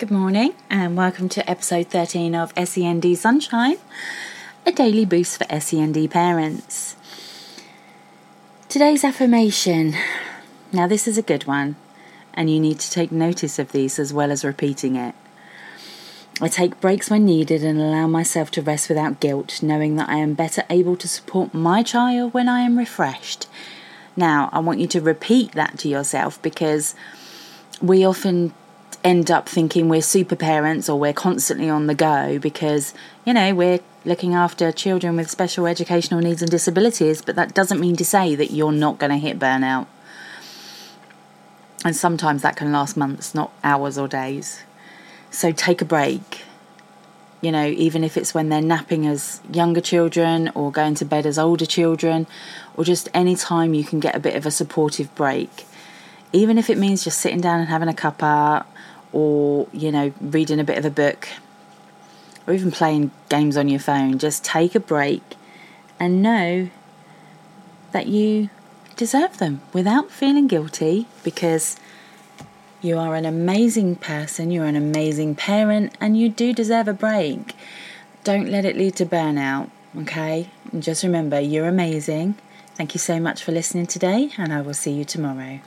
Good morning, and welcome to episode 13 of SEND Sunshine, a daily boost for SEND parents. Today's affirmation. Now, this is a good one, and you need to take notice of these as well as repeating it. I take breaks when needed and allow myself to rest without guilt, knowing that I am better able to support my child when I am refreshed. Now, I want you to repeat that to yourself because we often end up thinking we're super parents or we're constantly on the go because, you know, we're looking after children with special educational needs and disabilities, but that doesn't mean to say that you're not going to hit burnout. And sometimes that can last months, not hours or days. So take a break. You know, even if it's when they're napping as younger children or going to bed as older children, or just any time you can get a bit of a supportive break. Even if it means just sitting down and having a cuppa or, you know, reading a bit of a book or even playing games on your phone, just take a break and know that you deserve them without feeling guilty because you are an amazing person, you're an amazing parent, and you do deserve a break. Don't let it lead to burnout, okay? And just remember, you're amazing. Thank you so much for listening today, and I will see you tomorrow.